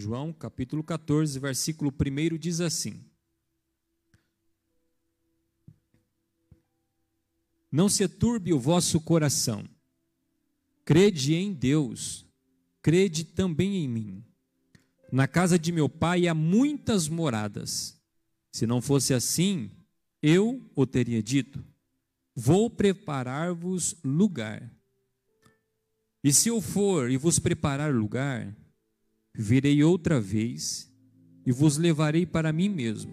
João, capítulo 14, versículo 1 diz assim: Não se turbe o vosso coração. Crede em Deus, crede também em mim. Na casa de meu pai há muitas moradas. Se não fosse assim, eu o teria dito: Vou preparar-vos lugar. E se eu for e vos preparar lugar, virei outra vez e vos levarei para mim mesmo,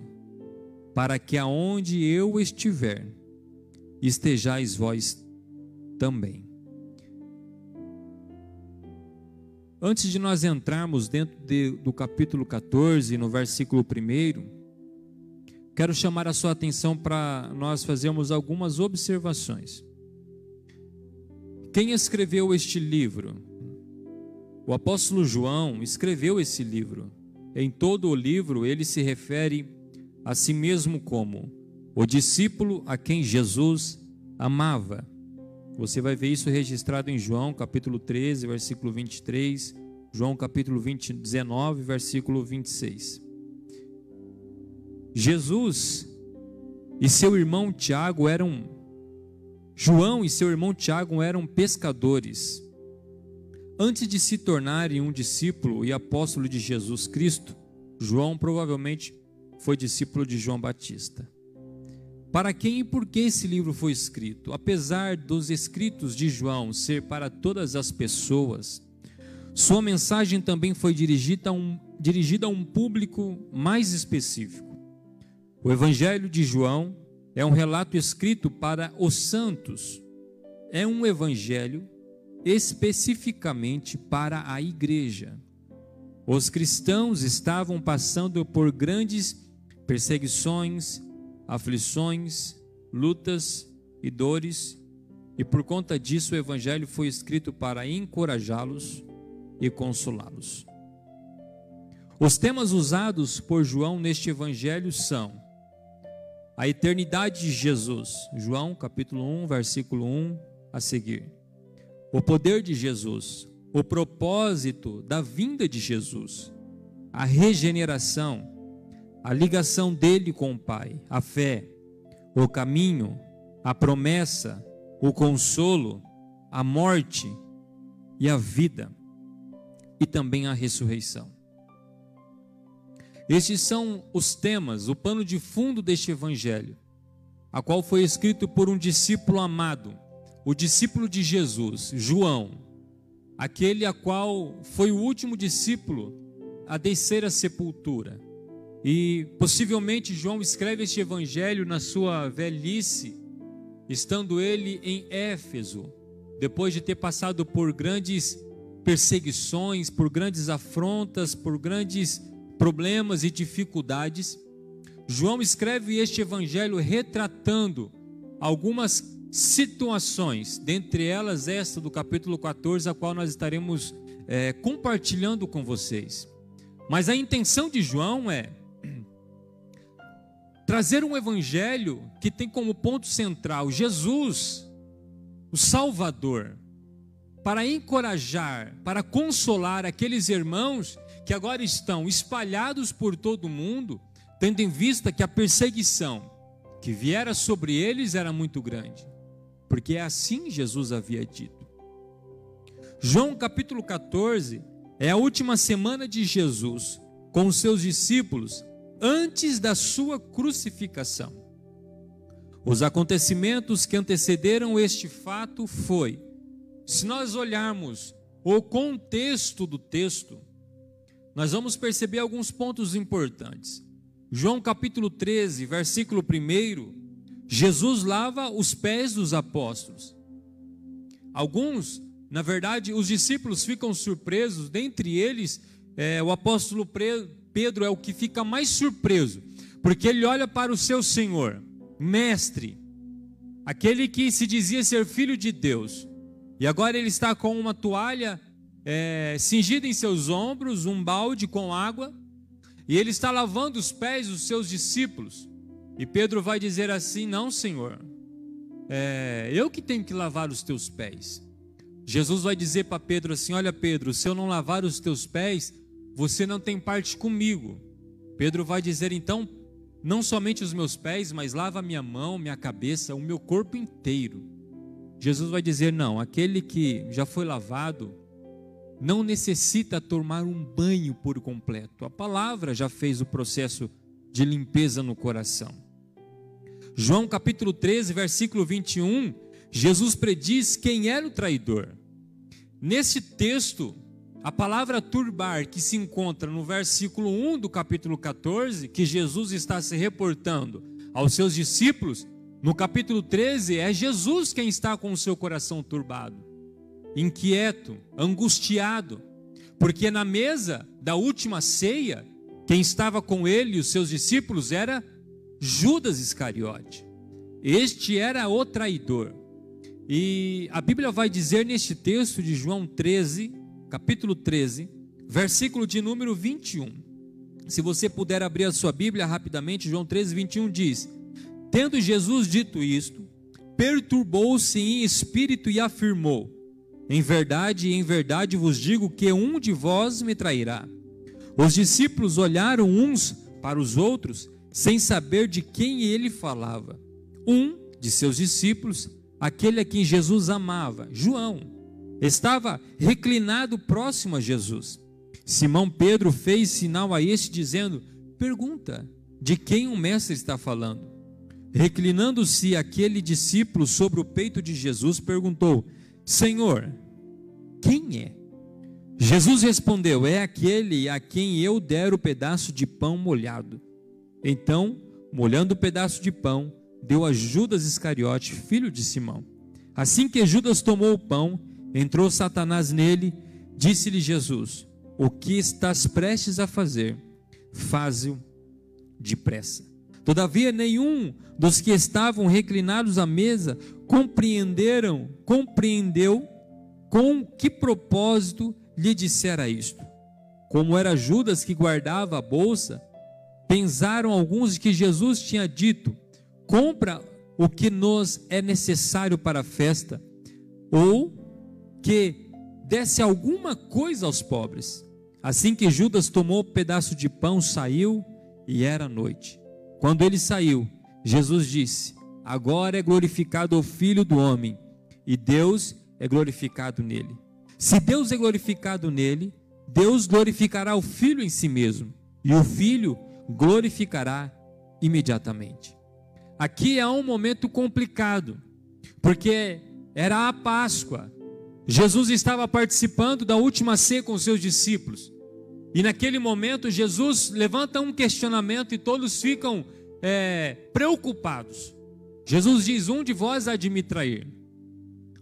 para que aonde eu estiver, estejais vós também. Antes de nós entrarmos dentro de, do capítulo 14, no versículo 1, quero chamar a sua atenção para nós fazermos algumas observações. Quem escreveu este livro? O apóstolo João escreveu esse livro. Em todo o livro, ele se refere a si mesmo como o discípulo a quem Jesus amava. Você vai ver isso registrado em João capítulo 13, versículo 23, João capítulo 20, 19, versículo 26. Jesus e seu irmão Tiago eram João e seu irmão Tiago eram pescadores. Antes de se tornarem um discípulo e apóstolo de Jesus Cristo, João provavelmente foi discípulo de João Batista. Para quem e por que esse livro foi escrito? Apesar dos escritos de João ser para todas as pessoas, sua mensagem também foi dirigida a um, dirigida a um público mais específico. O Evangelho de João é um relato escrito para os santos, é um evangelho especificamente para a igreja. Os cristãos estavam passando por grandes perseguições, aflições, lutas e dores, e por conta disso o Evangelho foi escrito para encorajá-los e consolá-los. Os temas usados por João neste Evangelho são a eternidade de Jesus, João capítulo 1, versículo 1 a seguir. O poder de Jesus, o propósito da vinda de Jesus, a regeneração, a ligação dele com o Pai, a fé, o caminho, a promessa, o consolo, a morte e a vida, e também a ressurreição. Estes são os temas, o pano de fundo deste evangelho, a qual foi escrito por um discípulo amado, o discípulo de Jesus, João, aquele a qual foi o último discípulo a descer à sepultura e possivelmente João escreve este evangelho na sua velhice, estando ele em Éfeso, depois de ter passado por grandes perseguições, por grandes afrontas, por grandes problemas e dificuldades. João escreve este evangelho retratando algumas situações, dentre elas esta do capítulo 14, a qual nós estaremos é, compartilhando com vocês. Mas a intenção de João é trazer um evangelho que tem como ponto central Jesus, o Salvador, para encorajar, para consolar aqueles irmãos que agora estão espalhados por todo o mundo, tendo em vista que a perseguição que viera sobre eles era muito grande, porque é assim Jesus havia dito. João capítulo 14 é a última semana de Jesus com os seus discípulos antes da sua crucificação. Os acontecimentos que antecederam este fato foi, se nós olharmos o contexto do texto, nós vamos perceber alguns pontos importantes. João capítulo 13, versículo 1, Jesus lava os pés dos apóstolos. Alguns, na verdade, os discípulos ficam surpresos, dentre eles, é, o apóstolo Pedro é o que fica mais surpreso, porque ele olha para o seu Senhor, mestre, aquele que se dizia ser filho de Deus, e agora ele está com uma toalha é, cingida em seus ombros, um balde com água, e ele está lavando os pés dos seus discípulos. E Pedro vai dizer assim: Não, Senhor, é, eu que tenho que lavar os teus pés. Jesus vai dizer para Pedro assim: Olha, Pedro, se eu não lavar os teus pés, você não tem parte comigo. Pedro vai dizer então: não somente os meus pés, mas lava minha mão, minha cabeça, o meu corpo inteiro. Jesus vai dizer: não, aquele que já foi lavado não necessita tomar um banho por completo. A palavra já fez o processo de limpeza no coração. João capítulo 13, versículo 21, Jesus prediz quem era o traidor. Nesse texto, a palavra turbar, que se encontra no versículo 1 do capítulo 14, que Jesus está se reportando aos seus discípulos, no capítulo 13, é Jesus quem está com o seu coração turbado, inquieto, angustiado, porque na mesa da última ceia, quem estava com ele e os seus discípulos era Judas Iscariote. Este era o traidor. E a Bíblia vai dizer neste texto de João 13, capítulo 13, versículo de número 21. Se você puder abrir a sua Bíblia rapidamente, João 13, 21 diz: Tendo Jesus dito isto, perturbou-se em espírito e afirmou: Em verdade, em verdade vos digo que um de vós me trairá. Os discípulos olharam uns para os outros, sem saber de quem ele falava. Um de seus discípulos, aquele a quem Jesus amava, João, estava reclinado próximo a Jesus. Simão Pedro fez sinal a este, dizendo: Pergunta, de quem o mestre está falando? Reclinando-se aquele discípulo sobre o peito de Jesus, perguntou: Senhor, quem é? Jesus respondeu: É aquele a quem eu der o pedaço de pão molhado. Então, molhando o pedaço de pão, deu a Judas Iscariote, filho de Simão. Assim que Judas tomou o pão, entrou Satanás nele, disse-lhe Jesus: O que estás prestes a fazer, faze-o depressa. Todavia, nenhum dos que estavam reclinados à mesa compreenderam, compreendeu com que propósito lhe dissera isto. Como era Judas que guardava a bolsa, pensaram alguns que Jesus tinha dito: compra o que nos é necessário para a festa, ou que desse alguma coisa aos pobres. Assim que Judas tomou um pedaço de pão, saiu e era noite. Quando ele saiu, Jesus disse: Agora é glorificado o Filho do Homem, e Deus é glorificado nele. Se Deus é glorificado nele, Deus glorificará o Filho em si mesmo, e o Filho glorificará imediatamente. Aqui é um momento complicado, porque era a Páscoa. Jesus estava participando da última ceia com seus discípulos. E naquele momento, Jesus levanta um questionamento e todos ficam é, preocupados. Jesus diz: Um de vós há de me trair.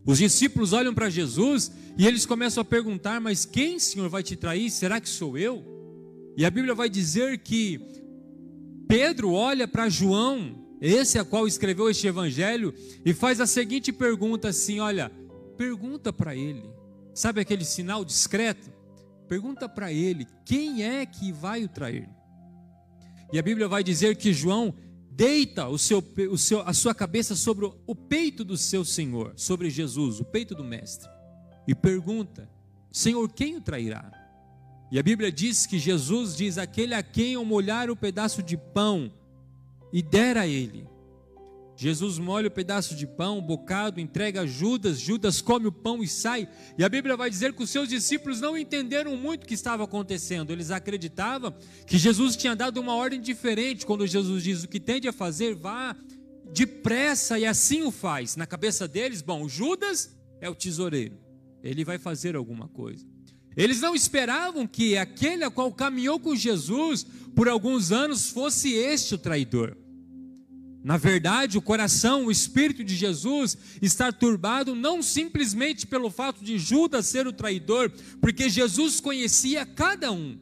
Os discípulos olham para Jesus e eles começam a perguntar: Mas quem, Senhor, vai te trair? Será que sou eu? E a Bíblia vai dizer que Pedro olha para João, esse a qual escreveu este evangelho, e faz a seguinte pergunta assim: Olha, pergunta para ele, sabe aquele sinal discreto? Pergunta para ele: Quem é que vai o trair? E a Bíblia vai dizer que João deita o seu, o seu, a sua cabeça sobre o peito do seu Senhor, sobre Jesus, o peito do Mestre, e pergunta: Senhor, quem o trairá? E a Bíblia diz que Jesus diz: Aquele a quem eu molhar o pedaço de pão e der a ele. Jesus molha o pedaço de pão, o bocado, entrega a Judas, Judas come o pão e sai. E a Bíblia vai dizer que os seus discípulos não entenderam muito o que estava acontecendo. Eles acreditavam que Jesus tinha dado uma ordem diferente. Quando Jesus diz o que tende a fazer, vá depressa e assim o faz. Na cabeça deles, bom, Judas é o tesoureiro. Ele vai fazer alguma coisa. Eles não esperavam que aquele a qual caminhou com Jesus por alguns anos fosse este o traidor. Na verdade, o coração, o espírito de Jesus está turbado não simplesmente pelo fato de Judas ser o traidor, porque Jesus conhecia cada um,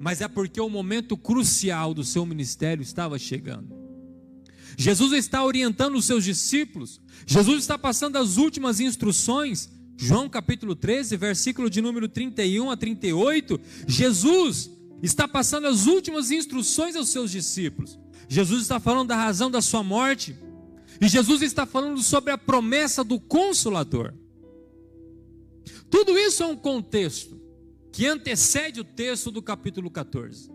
mas é porque o momento crucial do seu ministério estava chegando. Jesus está orientando os seus discípulos, Jesus está passando as últimas instruções. João capítulo 13, versículo de número 31 a 38, Jesus está passando as últimas instruções aos seus discípulos. Jesus está falando da razão da sua morte. E Jesus está falando sobre a promessa do consolador. Tudo isso é um contexto. que antecede o texto do capítulo 14.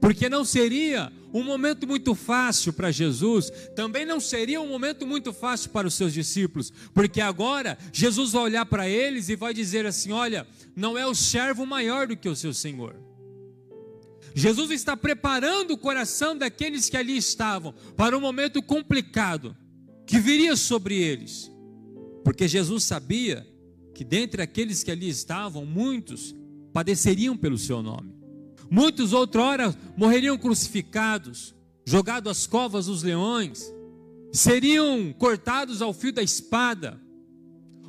Porque não seria um momento muito fácil para Jesus, também não seria um momento muito fácil para os seus discípulos, porque agora Jesus vai olhar para eles e vai dizer assim: Olha, não é o servo maior do que o seu senhor. Jesus está preparando o coração daqueles que ali estavam para um momento complicado que viria sobre eles, porque Jesus sabia que dentre aqueles que ali estavam, muitos padeceriam pelo seu nome. Muitos outrora morreriam crucificados, jogados às covas dos leões, seriam cortados ao fio da espada,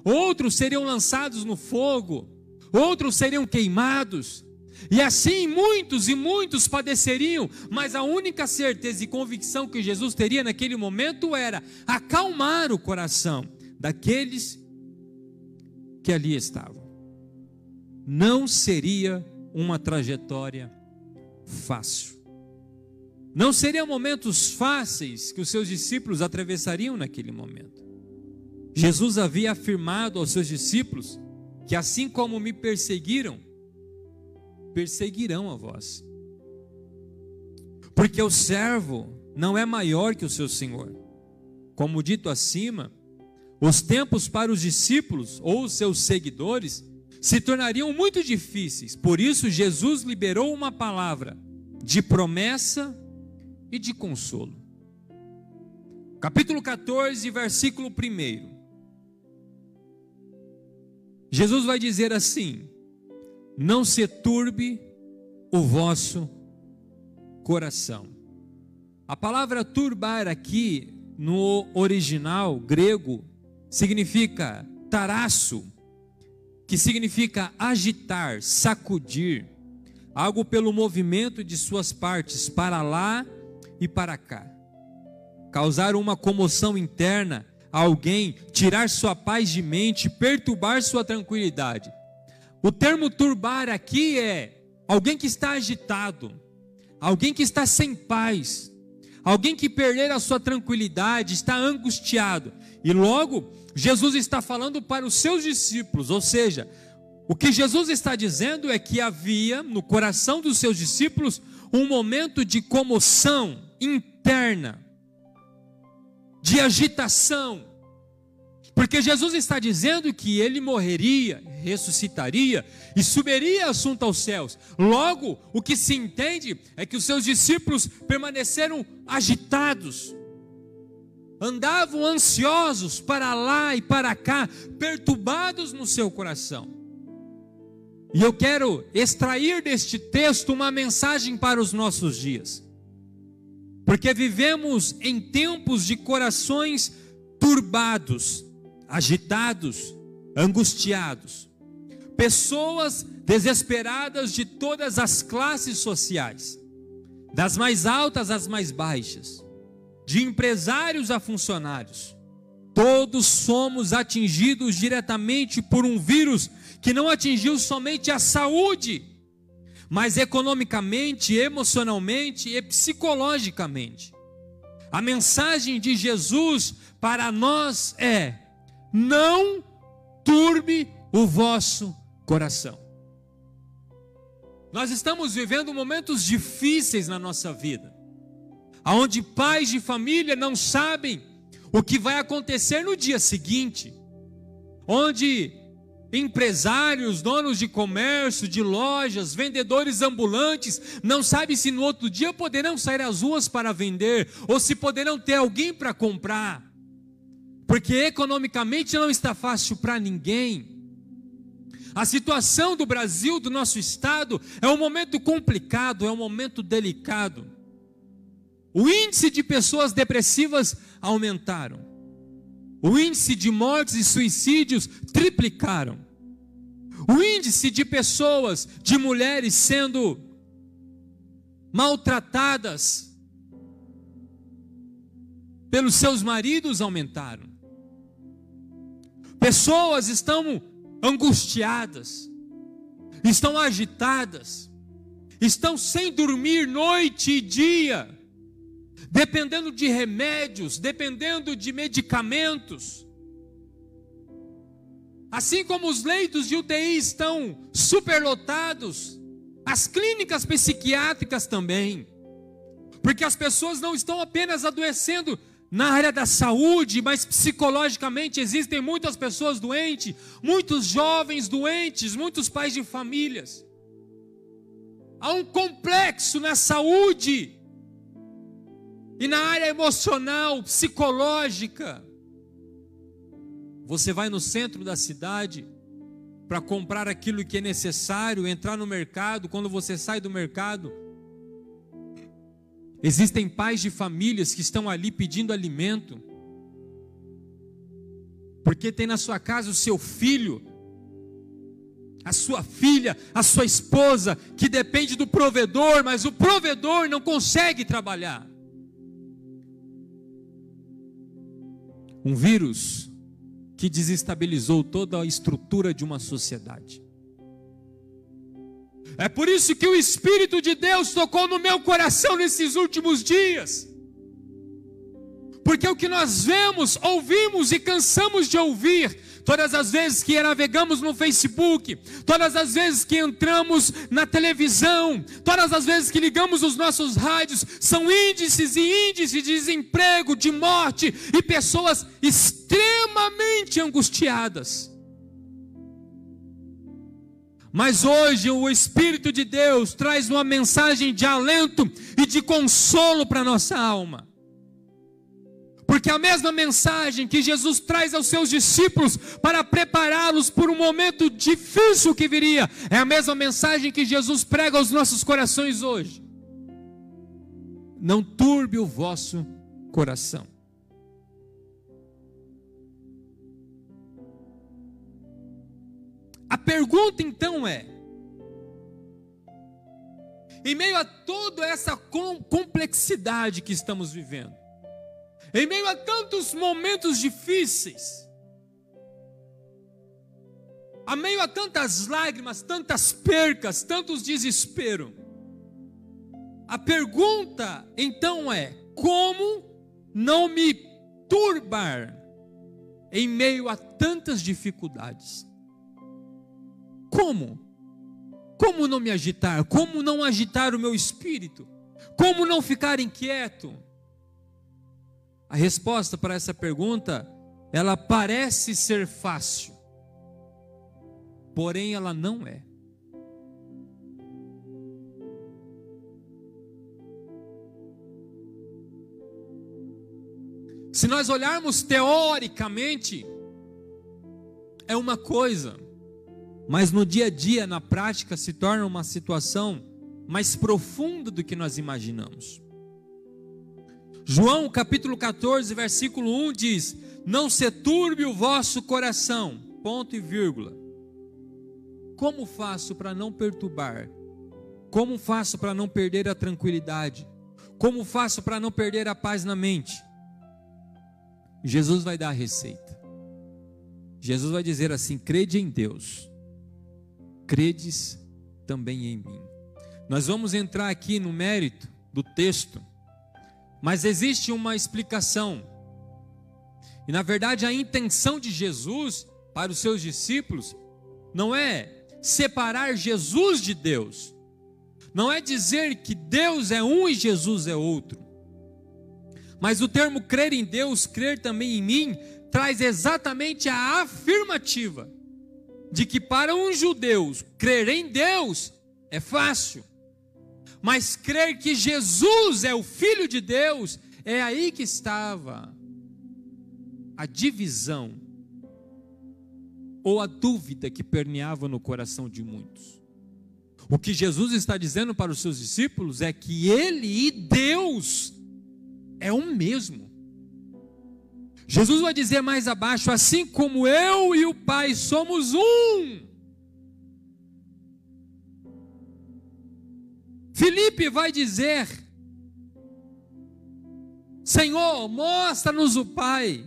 outros seriam lançados no fogo, outros seriam queimados, e assim muitos e muitos padeceriam, mas a única certeza e convicção que Jesus teria naquele momento era acalmar o coração daqueles que ali estavam. Não seria uma trajetória fácil. Não seriam momentos fáceis que os seus discípulos atravessariam naquele momento. Jesus havia afirmado aos seus discípulos que assim como me perseguiram, perseguirão a vós. Porque o servo não é maior que o seu senhor. Como dito acima, os tempos para os discípulos ou os seus seguidores se tornariam muito difíceis. Por isso, Jesus liberou uma palavra de promessa e de consolo. Capítulo 14, versículo 1. Jesus vai dizer assim: Não se turbe o vosso coração. A palavra turbar aqui, no original grego, significa taraço que significa agitar, sacudir, algo pelo movimento de suas partes para lá e para cá. Causar uma comoção interna a alguém, tirar sua paz de mente, perturbar sua tranquilidade. O termo turbar aqui é alguém que está agitado, alguém que está sem paz, alguém que perder a sua tranquilidade, está angustiado. E logo Jesus está falando para os seus discípulos, ou seja, o que Jesus está dizendo é que havia no coração dos seus discípulos um momento de comoção interna, de agitação, porque Jesus está dizendo que ele morreria, ressuscitaria e subiria assunto aos céus. Logo, o que se entende é que os seus discípulos permaneceram agitados, andavam ansiosos para lá e para cá, perturbados no seu coração. E eu quero extrair deste texto uma mensagem para os nossos dias, porque vivemos em tempos de corações turbados, agitados, angustiados, pessoas desesperadas de todas as classes sociais, das mais altas às mais baixas de empresários a funcionários. Todos somos atingidos diretamente por um vírus que não atingiu somente a saúde, mas economicamente, emocionalmente e psicologicamente. A mensagem de Jesus para nós é: não turbe o vosso coração. Nós estamos vivendo momentos difíceis na nossa vida aonde pais de família não sabem o que vai acontecer no dia seguinte, onde empresários, donos de comércio, de lojas, vendedores ambulantes, não sabem se no outro dia poderão sair às ruas para vender ou se poderão ter alguém para comprar, porque economicamente não está fácil para ninguém. A situação do Brasil, do nosso estado, é um momento complicado, é um momento delicado. O índice de pessoas depressivas aumentaram. O índice de mortes e suicídios triplicaram. O índice de pessoas, de mulheres sendo maltratadas pelos seus maridos aumentaram. Pessoas estão angustiadas, estão agitadas, estão sem dormir noite e dia dependendo de remédios, dependendo de medicamentos. Assim como os leitos de UTI estão superlotados, as clínicas psiquiátricas também. Porque as pessoas não estão apenas adoecendo na área da saúde, mas psicologicamente existem muitas pessoas doentes, muitos jovens doentes, muitos pais de famílias. Há um complexo na saúde e na área emocional, psicológica. Você vai no centro da cidade para comprar aquilo que é necessário, entrar no mercado, quando você sai do mercado, existem pais de famílias que estão ali pedindo alimento, porque tem na sua casa o seu filho, a sua filha, a sua esposa, que depende do provedor, mas o provedor não consegue trabalhar. Um vírus que desestabilizou toda a estrutura de uma sociedade. É por isso que o Espírito de Deus tocou no meu coração nesses últimos dias. Porque o que nós vemos, ouvimos e cansamos de ouvir todas as vezes que navegamos no Facebook, todas as vezes que entramos na televisão, todas as vezes que ligamos os nossos rádios, são índices e índices de desemprego, de morte e pessoas extremamente angustiadas. Mas hoje o Espírito de Deus traz uma mensagem de alento e de consolo para nossa alma. Porque a mesma mensagem que Jesus traz aos seus discípulos para prepará-los por um momento difícil que viria, é a mesma mensagem que Jesus prega aos nossos corações hoje. Não turbe o vosso coração. Pergunta então é: em meio a toda essa complexidade que estamos vivendo, em meio a tantos momentos difíceis, a meio a tantas lágrimas, tantas percas, tantos desespero. A pergunta então é: como não me turbar em meio a tantas dificuldades? Como? Como não me agitar? Como não agitar o meu espírito? Como não ficar inquieto? A resposta para essa pergunta, ela parece ser fácil, porém ela não é. Se nós olharmos teoricamente, é uma coisa, mas no dia a dia, na prática, se torna uma situação mais profunda do que nós imaginamos. João capítulo 14, versículo 1 diz: Não se turbe o vosso coração, ponto e vírgula. Como faço para não perturbar? Como faço para não perder a tranquilidade? Como faço para não perder a paz na mente? Jesus vai dar a receita. Jesus vai dizer assim: crede em Deus, credes também em mim. Nós vamos entrar aqui no mérito do texto mas existe uma explicação. E na verdade a intenção de Jesus para os seus discípulos não é separar Jesus de Deus. Não é dizer que Deus é um e Jesus é outro. Mas o termo crer em Deus, crer também em mim, traz exatamente a afirmativa de que para um judeu crer em Deus é fácil mas crer que Jesus é o Filho de Deus, é aí que estava a divisão ou a dúvida que permeava no coração de muitos. O que Jesus está dizendo para os seus discípulos é que Ele e Deus é o mesmo. Jesus vai dizer mais abaixo: assim como eu e o Pai somos um. Felipe vai dizer: Senhor, mostra-nos o Pai.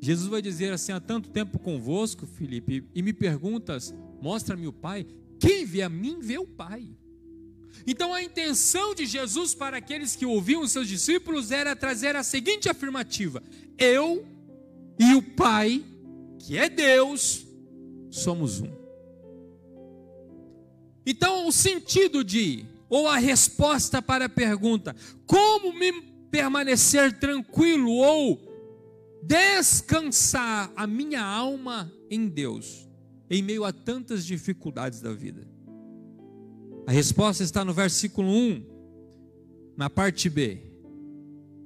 Jesus vai dizer assim: há tanto tempo convosco, Felipe, e me perguntas: mostra-me o Pai. Quem vê a mim, vê o Pai. Então a intenção de Jesus para aqueles que ouviam os seus discípulos era trazer a seguinte afirmativa: Eu e o Pai, que é Deus, somos um. Então, o sentido de, ou a resposta para a pergunta, como me permanecer tranquilo ou descansar a minha alma em Deus, em meio a tantas dificuldades da vida? A resposta está no versículo 1, na parte B.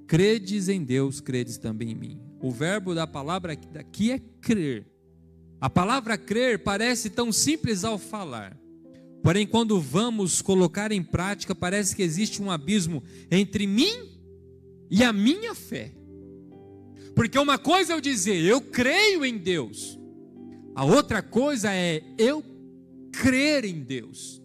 Credes em Deus, credes também em mim. O verbo da palavra aqui é crer. A palavra crer parece tão simples ao falar. Porém, quando vamos colocar em prática, parece que existe um abismo entre mim e a minha fé. Porque uma coisa é eu dizer, eu creio em Deus. A outra coisa é eu crer em Deus.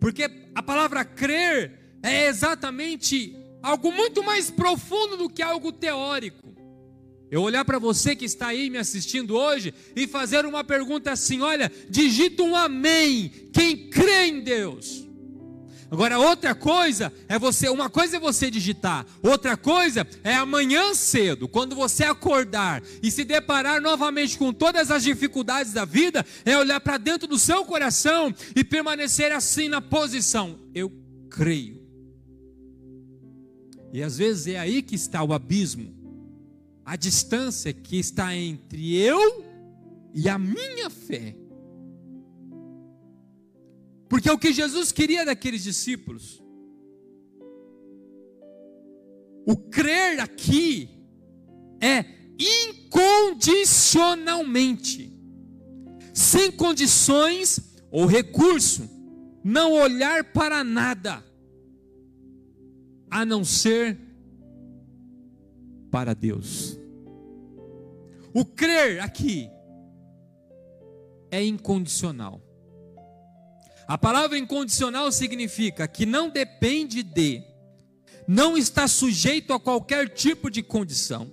Porque a palavra crer é exatamente algo muito mais profundo do que algo teórico. Eu olhar para você que está aí me assistindo hoje e fazer uma pergunta assim: olha, digita um amém, quem crê em Deus. Agora, outra coisa é você, uma coisa é você digitar, outra coisa é amanhã cedo, quando você acordar e se deparar novamente com todas as dificuldades da vida, é olhar para dentro do seu coração e permanecer assim na posição. Eu creio. E às vezes é aí que está o abismo, a distância que está entre eu e a minha fé. Porque o que Jesus queria daqueles discípulos, o crer aqui é incondicionalmente, sem condições ou recurso, não olhar para nada, a não ser para Deus. O crer aqui é incondicional. A palavra incondicional significa que não depende de, não está sujeito a qualquer tipo de condição,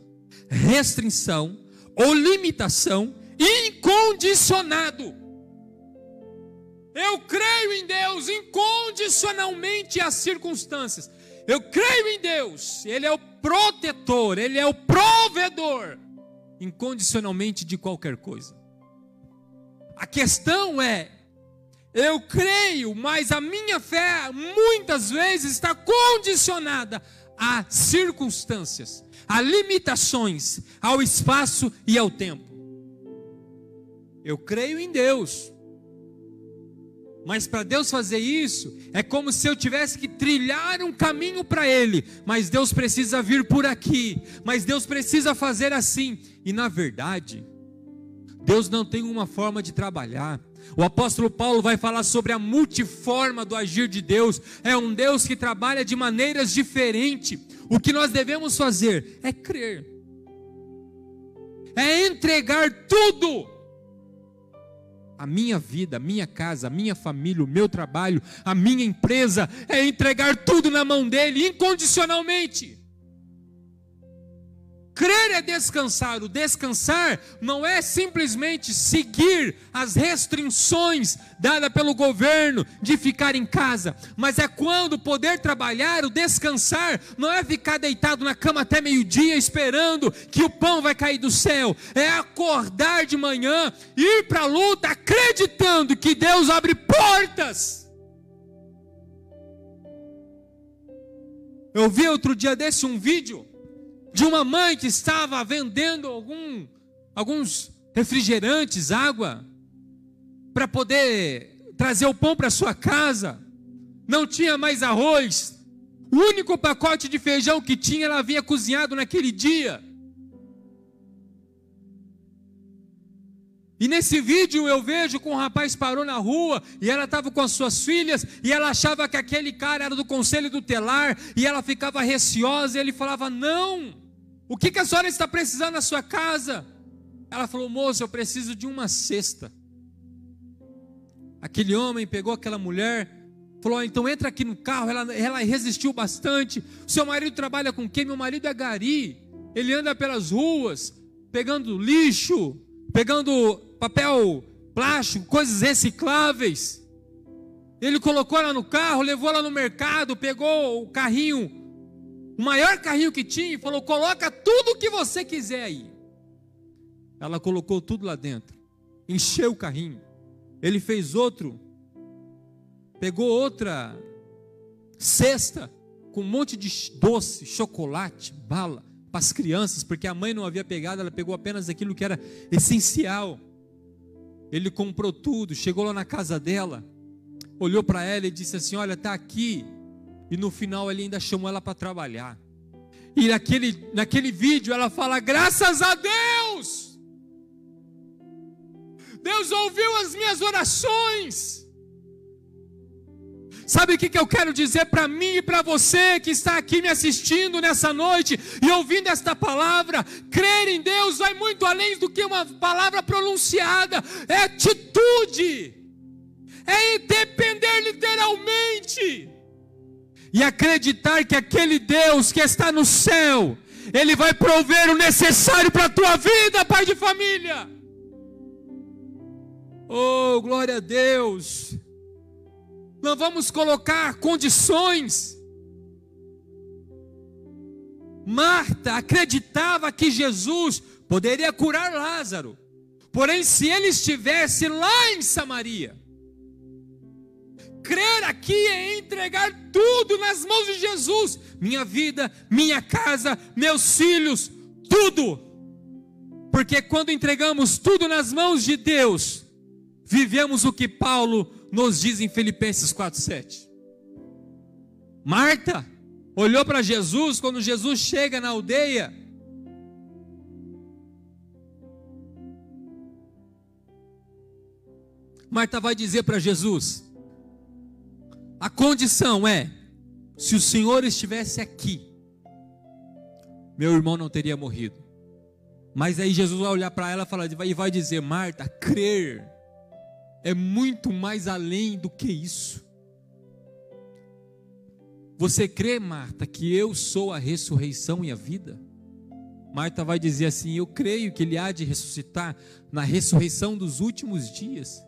restrição ou limitação, incondicionado. Eu creio em Deus incondicionalmente às circunstâncias. Eu creio em Deus, Ele é o protetor, Ele é o provedor, incondicionalmente de qualquer coisa. A questão é eu creio, mas a minha fé muitas vezes está condicionada a circunstâncias, a limitações, ao espaço e ao tempo. Eu creio em Deus. Mas para Deus fazer isso, é como se eu tivesse que trilhar um caminho para Ele. Mas Deus precisa vir por aqui. Mas Deus precisa fazer assim. E na verdade, Deus não tem uma forma de trabalhar. O apóstolo Paulo vai falar sobre a multiforma do agir de Deus. É um Deus que trabalha de maneiras diferentes. O que nós devemos fazer é crer, é entregar tudo. A minha vida, a minha casa, a minha família, o meu trabalho, a minha empresa, é entregar tudo na mão dele incondicionalmente. Crer é descansar. O descansar não é simplesmente seguir as restrições dadas pelo governo de ficar em casa, mas é quando poder trabalhar, o descansar não é ficar deitado na cama até meio-dia esperando que o pão vai cair do céu, é acordar de manhã, ir para a luta acreditando que Deus abre portas. Eu vi outro dia desse um vídeo de uma mãe que estava vendendo algum, alguns refrigerantes, água, para poder trazer o pão para sua casa. Não tinha mais arroz. O único pacote de feijão que tinha, ela havia cozinhado naquele dia. E nesse vídeo eu vejo que um rapaz parou na rua e ela estava com as suas filhas e ela achava que aquele cara era do conselho tutelar e ela ficava receosa e ele falava: Não, o que, que a senhora está precisando na sua casa? Ela falou, moço, eu preciso de uma cesta. Aquele homem pegou aquela mulher, falou: então entra aqui no carro. Ela, ela resistiu bastante. Seu marido trabalha com quem? Meu marido é gari. Ele anda pelas ruas, pegando lixo, pegando papel plástico, coisas recicláveis. Ele colocou ela no carro, levou ela no mercado, pegou o carrinho o maior carrinho que tinha e falou: coloca tudo o que você quiser aí. Ela colocou tudo lá dentro, encheu o carrinho. Ele fez outro, pegou outra cesta com um monte de doce, chocolate, bala para as crianças, porque a mãe não havia pegado, ela pegou apenas aquilo que era essencial. Ele comprou tudo, chegou lá na casa dela, olhou para ela e disse assim: Olha, está aqui. E no final ele ainda chamou ela para trabalhar. E naquele, naquele vídeo ela fala: Graças a Deus! Deus ouviu as minhas orações. Sabe o que, que eu quero dizer para mim e para você que está aqui me assistindo nessa noite e ouvindo esta palavra? Crer em Deus vai muito além do que uma palavra pronunciada, é atitude, é depender literalmente e acreditar que aquele Deus que está no céu, Ele vai prover o necessário para a tua vida, pai de família. Oh, glória a Deus! não vamos colocar condições. Marta acreditava que Jesus poderia curar Lázaro, porém, se ele estivesse lá em Samaria, crer aqui é entregar tudo nas mãos de Jesus: minha vida, minha casa, meus filhos, tudo. Porque quando entregamos tudo nas mãos de Deus, vivemos o que Paulo nos diz em Filipenses 4:7. Marta olhou para Jesus quando Jesus chega na aldeia. Marta vai dizer para Jesus: a condição é, se o Senhor estivesse aqui, meu irmão não teria morrido. Mas aí Jesus vai olhar para ela e vai dizer: Marta, crer é muito mais além do que isso. Você crê, Marta, que eu sou a ressurreição e a vida? Marta vai dizer assim: Eu creio que Ele há de ressuscitar na ressurreição dos últimos dias.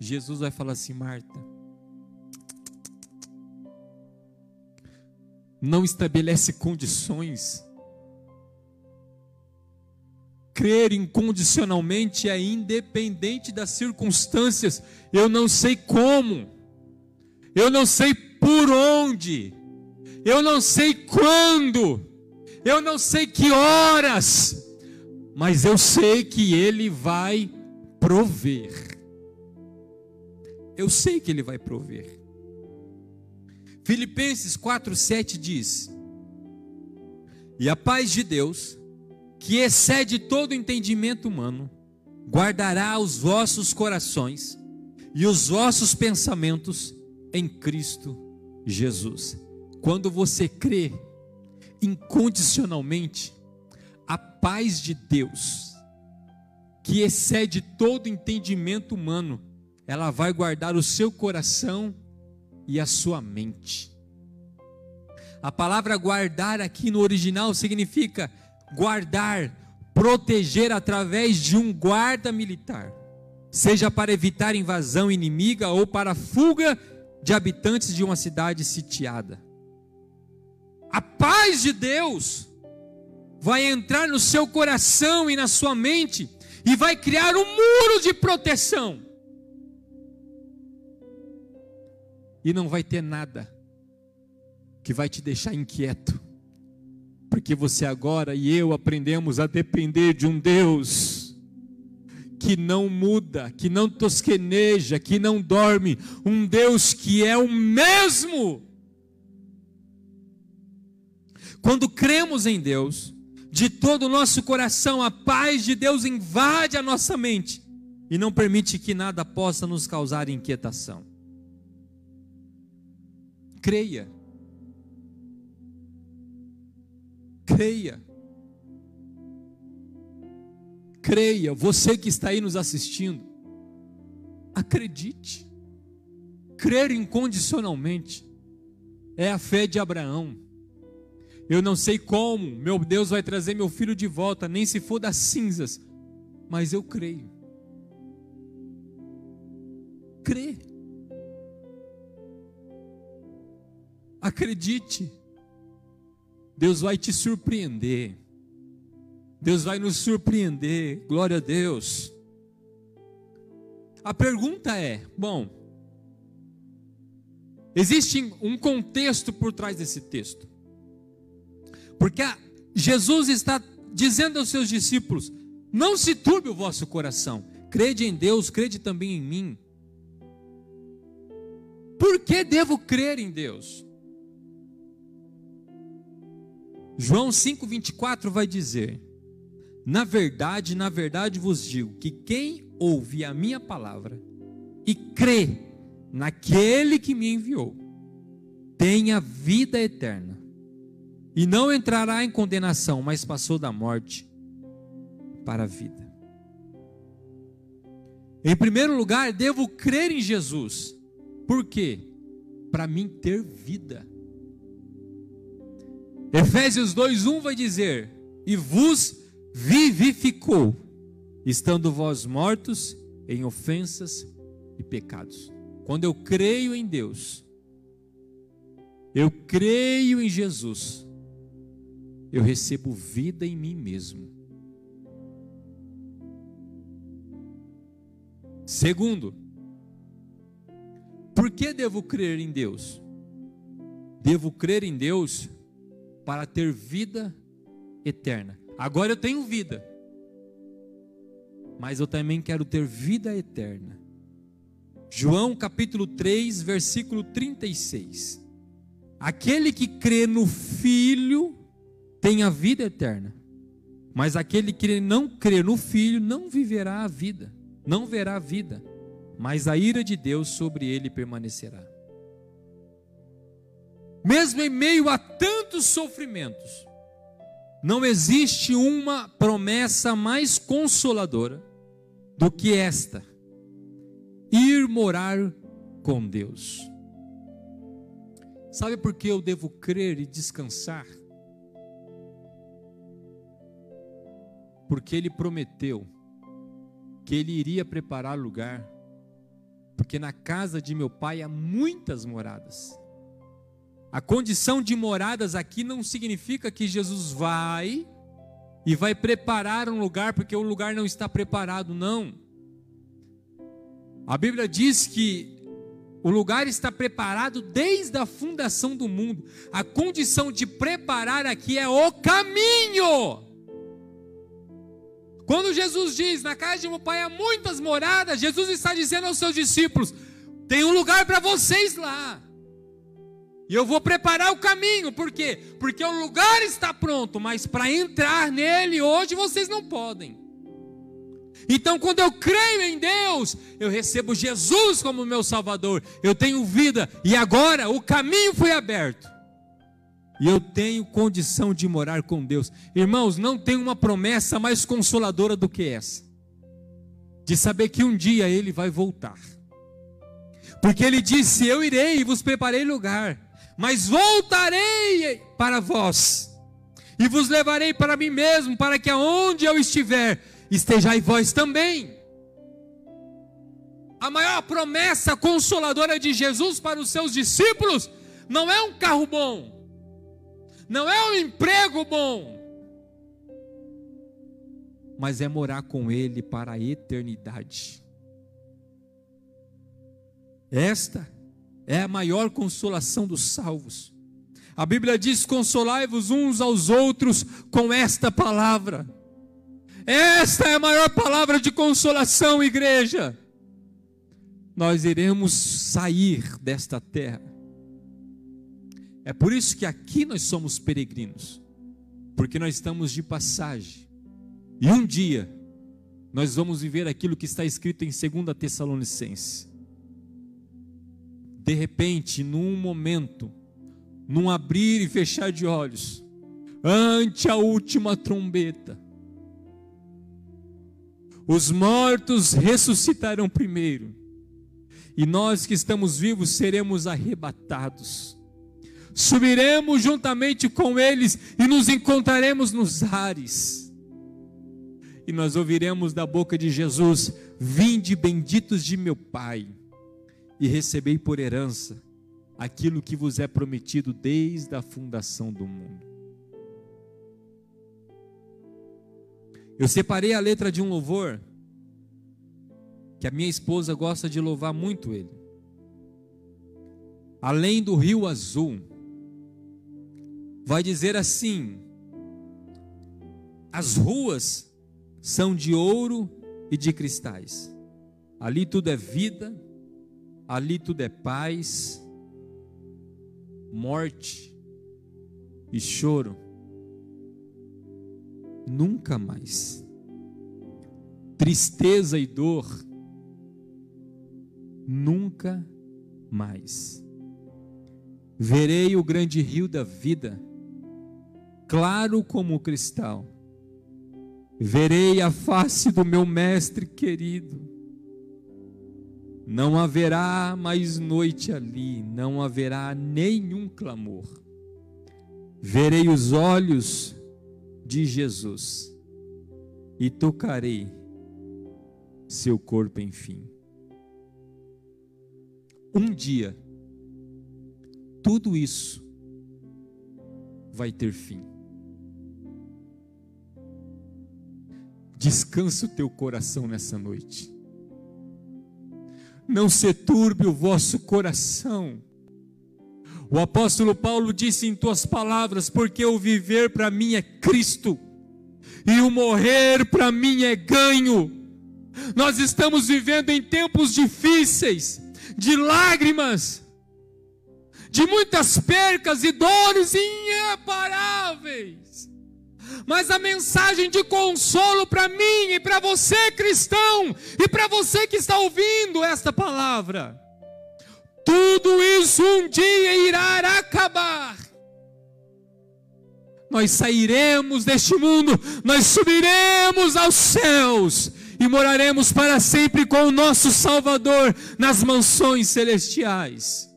Jesus vai falar assim: Marta, não estabelece condições. Crer incondicionalmente é independente das circunstâncias. Eu não sei como, eu não sei por onde, eu não sei quando, eu não sei que horas, mas eu sei que Ele vai prover. Eu sei que Ele vai prover. Filipenses 4,7 diz: E a paz de Deus, que excede todo entendimento humano, guardará os vossos corações e os vossos pensamentos em Cristo Jesus. Quando você crê incondicionalmente, a paz de Deus, que excede todo entendimento humano, ela vai guardar o seu coração e a sua mente. A palavra guardar aqui no original significa guardar, proteger através de um guarda militar, seja para evitar invasão inimiga ou para fuga de habitantes de uma cidade sitiada. A paz de Deus vai entrar no seu coração e na sua mente e vai criar um muro de proteção. E não vai ter nada que vai te deixar inquieto porque você agora e eu aprendemos a depender de um Deus que não muda, que não tosqueneja, que não dorme, um Deus que é o mesmo. Quando cremos em Deus, de todo o nosso coração, a paz de Deus invade a nossa mente e não permite que nada possa nos causar inquietação. Creia Creia. Creia, você que está aí nos assistindo, acredite. Crer incondicionalmente é a fé de Abraão. Eu não sei como meu Deus vai trazer meu filho de volta, nem se for das cinzas, mas eu creio. Crê. Acredite. Deus vai te surpreender. Deus vai nos surpreender. Glória a Deus. A pergunta é: bom, existe um contexto por trás desse texto. Porque Jesus está dizendo aos seus discípulos: não se turbe o vosso coração, crede em Deus, crede também em mim. Por que devo crer em Deus? João 5,24 vai dizer: Na verdade, na verdade vos digo que quem ouve a minha palavra e crê naquele que me enviou, tem a vida eterna e não entrará em condenação, mas passou da morte para a vida. Em primeiro lugar, devo crer em Jesus. Por quê? Para mim ter vida. Efésios 2:1 vai dizer: "E vos vivificou, estando vós mortos em ofensas e pecados". Quando eu creio em Deus, eu creio em Jesus, eu recebo vida em mim mesmo. Segundo, por que devo crer em Deus? Devo crer em Deus para ter vida eterna. Agora eu tenho vida, mas eu também quero ter vida eterna. João capítulo 3, versículo 36. Aquele que crê no Filho tem a vida eterna, mas aquele que não crê no Filho não viverá a vida, não verá a vida, mas a ira de Deus sobre ele permanecerá. Mesmo em meio a tantos sofrimentos, não existe uma promessa mais consoladora do que esta: ir morar com Deus. Sabe por que eu devo crer e descansar? Porque Ele prometeu que Ele iria preparar lugar, porque na casa de meu pai há muitas moradas. A condição de moradas aqui não significa que Jesus vai e vai preparar um lugar porque o lugar não está preparado, não. A Bíblia diz que o lugar está preparado desde a fundação do mundo. A condição de preparar aqui é o caminho. Quando Jesus diz: Na casa de meu pai há muitas moradas, Jesus está dizendo aos seus discípulos: Tem um lugar para vocês lá. E eu vou preparar o caminho, por quê? Porque o lugar está pronto, mas para entrar nele hoje vocês não podem. Então, quando eu creio em Deus, eu recebo Jesus como meu Salvador, eu tenho vida, e agora o caminho foi aberto, e eu tenho condição de morar com Deus. Irmãos, não tem uma promessa mais consoladora do que essa, de saber que um dia Ele vai voltar, porque Ele disse: Eu irei e vos preparei lugar mas voltarei para vós e vos levarei para mim mesmo, para que aonde eu estiver, estejais vós também. A maior promessa consoladora de Jesus para os seus discípulos não é um carro bom, não é um emprego bom, mas é morar com Ele para a eternidade. Esta é a maior consolação dos salvos. A Bíblia diz: consolai-vos uns aos outros com esta palavra. Esta é a maior palavra de consolação, igreja. Nós iremos sair desta terra. É por isso que aqui nós somos peregrinos, porque nós estamos de passagem. E um dia nós vamos viver aquilo que está escrito em 2 Tessalonicenses de repente, num momento, num abrir e fechar de olhos, ante a última trombeta, os mortos ressuscitarão primeiro, e nós que estamos vivos seremos arrebatados. Subiremos juntamente com eles e nos encontraremos nos ares. E nós ouviremos da boca de Jesus: Vinde benditos de meu Pai e recebei por herança aquilo que vos é prometido desde a fundação do mundo. Eu separei a letra de um louvor que a minha esposa gosta de louvar muito ele. Além do rio azul, vai dizer assim: as ruas são de ouro e de cristais. Ali tudo é vida, ali tudo é paz, morte e choro. Nunca mais. Tristeza e dor. Nunca mais. Verei o grande rio da vida, claro como o cristal. Verei a face do meu mestre querido não haverá mais noite ali, não haverá nenhum clamor. Verei os olhos de Jesus e tocarei seu corpo, enfim. Um dia, tudo isso vai ter fim. Descansa o teu coração nessa noite não se turbe o vosso coração. O apóstolo Paulo disse em tuas palavras: porque o viver para mim é Cristo, e o morrer para mim é ganho. Nós estamos vivendo em tempos difíceis, de lágrimas, de muitas percas e dores ineparáveis mas a mensagem de consolo para mim e para você, cristão, e para você que está ouvindo esta palavra. Tudo isso um dia irá acabar. Nós sairemos deste mundo, nós subiremos aos céus e moraremos para sempre com o nosso Salvador nas mansões celestiais.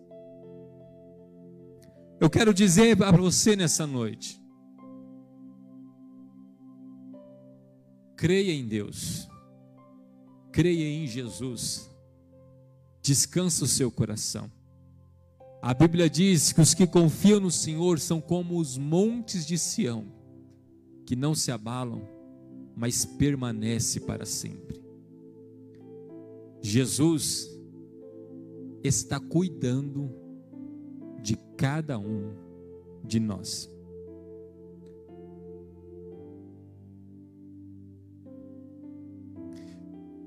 Eu quero dizer para você nessa noite, Creia em Deus, creia em Jesus, descansa o seu coração. A Bíblia diz que os que confiam no Senhor são como os montes de Sião, que não se abalam, mas permanece para sempre. Jesus está cuidando de cada um de nós.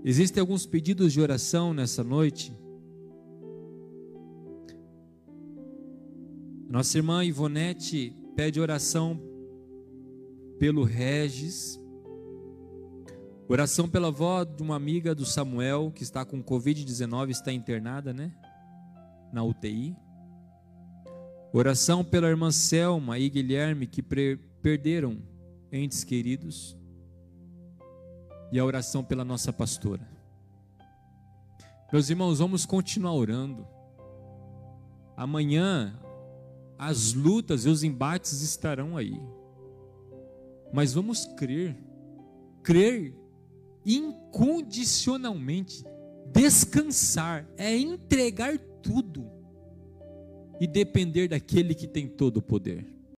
Existem alguns pedidos de oração nessa noite. Nossa irmã Ivonete pede oração pelo Regis, oração pela avó de uma amiga do Samuel, que está com Covid-19, está internada, né? Na UTI. Oração pela irmã Selma e Guilherme, que perderam entes queridos e a oração pela nossa pastora. Meus irmãos, vamos continuar orando. Amanhã as lutas e os embates estarão aí. Mas vamos crer, crer incondicionalmente, descansar, é entregar tudo e depender daquele que tem todo o poder.